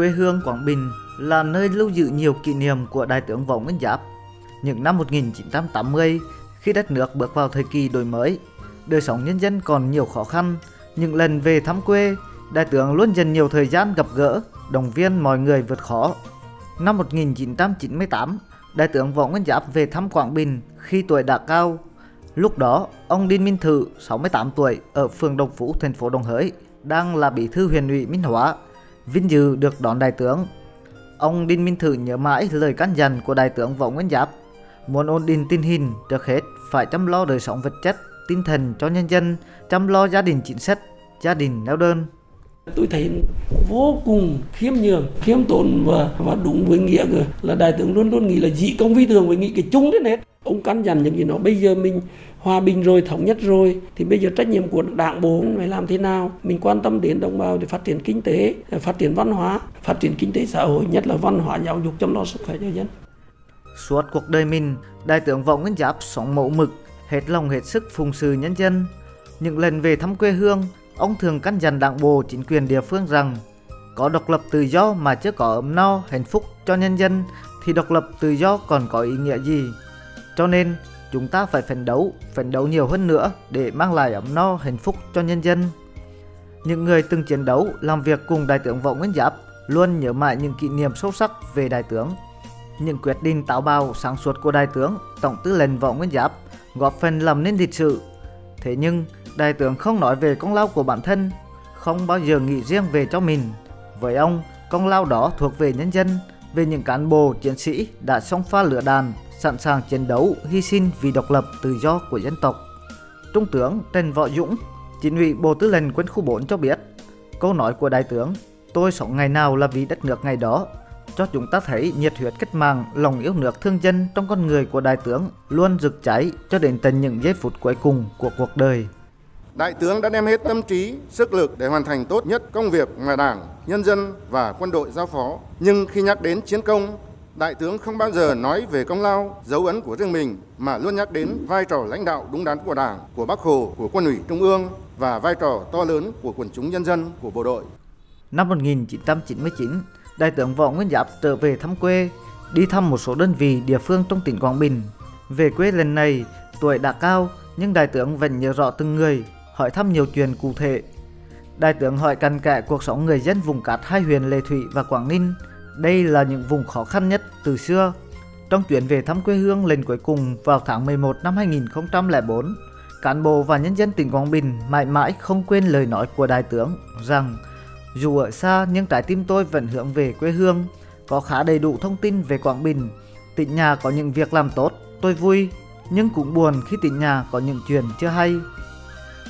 quê hương Quảng Bình là nơi lưu giữ nhiều kỷ niệm của Đại tướng Võ Nguyên Giáp. Những năm 1980, khi đất nước bước vào thời kỳ đổi mới, đời sống nhân dân còn nhiều khó khăn, những lần về thăm quê, Đại tướng luôn dành nhiều thời gian gặp gỡ, động viên mọi người vượt khó. Năm 1998, Đại tướng Võ Nguyên Giáp về thăm Quảng Bình khi tuổi đã cao. Lúc đó, ông Đinh Minh Thự, 68 tuổi, ở phường Đồng Phú, thành phố Đồng Hới, đang là bí thư huyện ủy Minh Hóa, vinh dự được đón đại tướng. Ông Đinh Minh Thử nhớ mãi lời căn dặn của đại tướng Võ Nguyên Giáp, muốn ổn định tình hình trước hết phải chăm lo đời sống vật chất, tinh thần cho nhân dân, chăm lo gia đình chính sách, gia đình neo đơn. Tôi thấy vô cùng khiêm nhường, khiêm tốn và và đúng với nghĩa là đại tướng luôn luôn nghĩ là dị công vi thường với nghĩ cái chung đến hết. Ông căn dặn những gì nó. Bây giờ mình hòa bình rồi, thống nhất rồi, thì bây giờ trách nhiệm của đảng bộ phải làm thế nào? Mình quan tâm đến đồng bào để phát triển kinh tế, phát triển văn hóa, phát triển kinh tế xã hội, nhất là văn hóa giáo dục chăm lo sức khỏe cho dân. Suốt cuộc đời mình, đại tướng võ nguyên giáp sống mẫu mực, hết lòng hết sức phụng sự nhân dân. Những lần về thăm quê hương, ông thường căn dặn đảng bộ, chính quyền địa phương rằng, có độc lập tự do mà chưa có ấm no, hạnh phúc cho nhân dân, thì độc lập tự do còn có ý nghĩa gì? Cho nên chúng ta phải phấn đấu, phấn đấu nhiều hơn nữa để mang lại ấm no hạnh phúc cho nhân dân. Những người từng chiến đấu, làm việc cùng Đại tướng Võ Nguyên Giáp luôn nhớ mãi những kỷ niệm sâu sắc về Đại tướng. Những quyết định táo bạo, sáng suốt của Đại tướng, Tổng tư lệnh Võ Nguyên Giáp góp phần làm nên lịch sử. Thế nhưng, Đại tướng không nói về công lao của bản thân, không bao giờ nghĩ riêng về cho mình. Với ông, công lao đó thuộc về nhân dân, về những cán bộ, chiến sĩ đã xông pha lửa đạn, sẵn sàng chiến đấu, hy sinh vì độc lập tự do của dân tộc. Trung tướng Trần Võ Dũng, chỉ huy Bộ Tư lệnh Quân khu 4 cho biết, câu nói của đại tướng, tôi sống ngày nào là vì đất nước ngày đó, cho chúng ta thấy nhiệt huyết cách mạng, lòng yêu nước thương dân trong con người của đại tướng luôn rực cháy cho đến tận những giây phút cuối cùng của cuộc đời. Đại tướng đã đem hết tâm trí, sức lực để hoàn thành tốt nhất công việc mà Đảng, nhân dân và quân đội giao phó. Nhưng khi nhắc đến chiến công, Đại tướng không bao giờ nói về công lao, dấu ấn của riêng mình mà luôn nhắc đến vai trò lãnh đạo đúng đắn của Đảng, của Bắc Hồ, của Quân ủy Trung ương và vai trò to lớn của quần chúng nhân dân của bộ đội. Năm 1999, Đại tướng Võ Nguyên Giáp trở về thăm quê, đi thăm một số đơn vị địa phương trong tỉnh Quảng Bình. Về quê lần này, tuổi đã cao nhưng đại tướng vẫn nhớ rõ từng người, hỏi thăm nhiều chuyện cụ thể. Đại tướng hỏi cặn kẽ cuộc sống người dân vùng cát hai huyện Lệ Thủy và Quảng Ninh – đây là những vùng khó khăn nhất từ xưa. Trong chuyến về thăm quê hương lần cuối cùng vào tháng 11 năm 2004, cán bộ và nhân dân tỉnh Quảng Bình mãi mãi không quên lời nói của đại tướng rằng dù ở xa nhưng trái tim tôi vẫn hướng về quê hương, có khá đầy đủ thông tin về Quảng Bình. Tỉnh nhà có những việc làm tốt, tôi vui, nhưng cũng buồn khi tỉnh nhà có những chuyện chưa hay.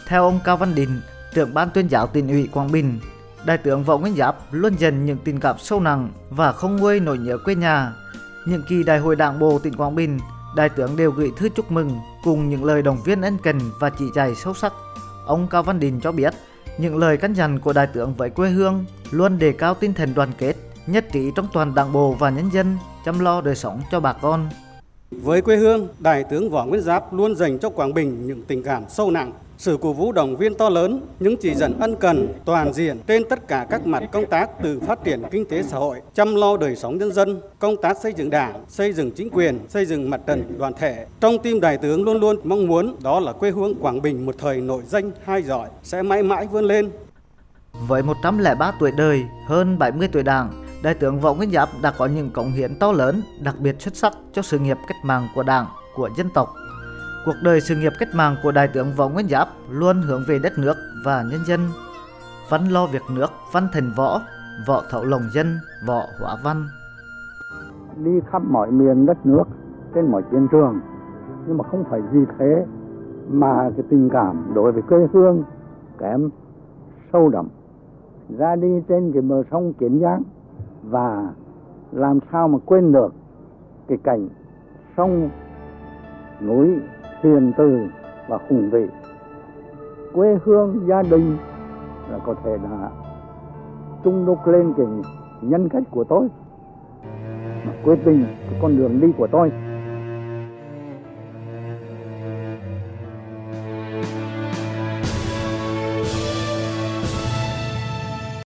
Theo ông Cao Văn Đình, trưởng ban tuyên giáo tỉnh ủy Quảng Bình, Đại tướng Võ Nguyên Giáp luôn dành những tình cảm sâu nặng và không nguôi nỗi nhớ quê nhà. Những kỳ đại hội đảng bộ tỉnh Quảng Bình, đại tướng đều gửi thư chúc mừng cùng những lời động viên ân cần và chỉ dạy sâu sắc. Ông Cao Văn Đình cho biết, những lời căn dặn của đại tướng với quê hương luôn đề cao tinh thần đoàn kết, nhất trí trong toàn đảng bộ và nhân dân, chăm lo đời sống cho bà con. Với quê hương, Đại tướng Võ Nguyên Giáp luôn dành cho Quảng Bình những tình cảm sâu nặng, sự cổ vũ động viên to lớn, những chỉ dẫn ân cần, toàn diện trên tất cả các mặt công tác từ phát triển kinh tế xã hội, chăm lo đời sống nhân dân, công tác xây dựng đảng, xây dựng chính quyền, xây dựng mặt trận đoàn thể. Trong tim đại tướng luôn luôn mong muốn đó là quê hương Quảng Bình một thời nổi danh hai giỏi sẽ mãi mãi vươn lên. Với 103 tuổi đời, hơn 70 tuổi đảng, Đại tướng Võ Nguyên Giáp đã có những cống hiến to lớn, đặc biệt xuất sắc cho sự nghiệp cách mạng của Đảng, của dân tộc Cuộc đời sự nghiệp cách mạng của Đại tướng Võ Nguyên Giáp luôn hướng về đất nước và nhân dân. Văn lo việc nước, văn thần võ, võ thấu lòng dân, võ hóa văn. Đi khắp mọi miền đất nước, trên mọi chiến trường, nhưng mà không phải gì thế mà cái tình cảm đối với quê hương kém sâu đậm ra đi trên cái bờ sông Kiến Giang và làm sao mà quên được cái cảnh sông núi hiền từ và hùng vị. Quê hương, gia đình là có thể là trung đúc lên cái nhân cách của tôi. Mà quyết định cái con đường đi của tôi.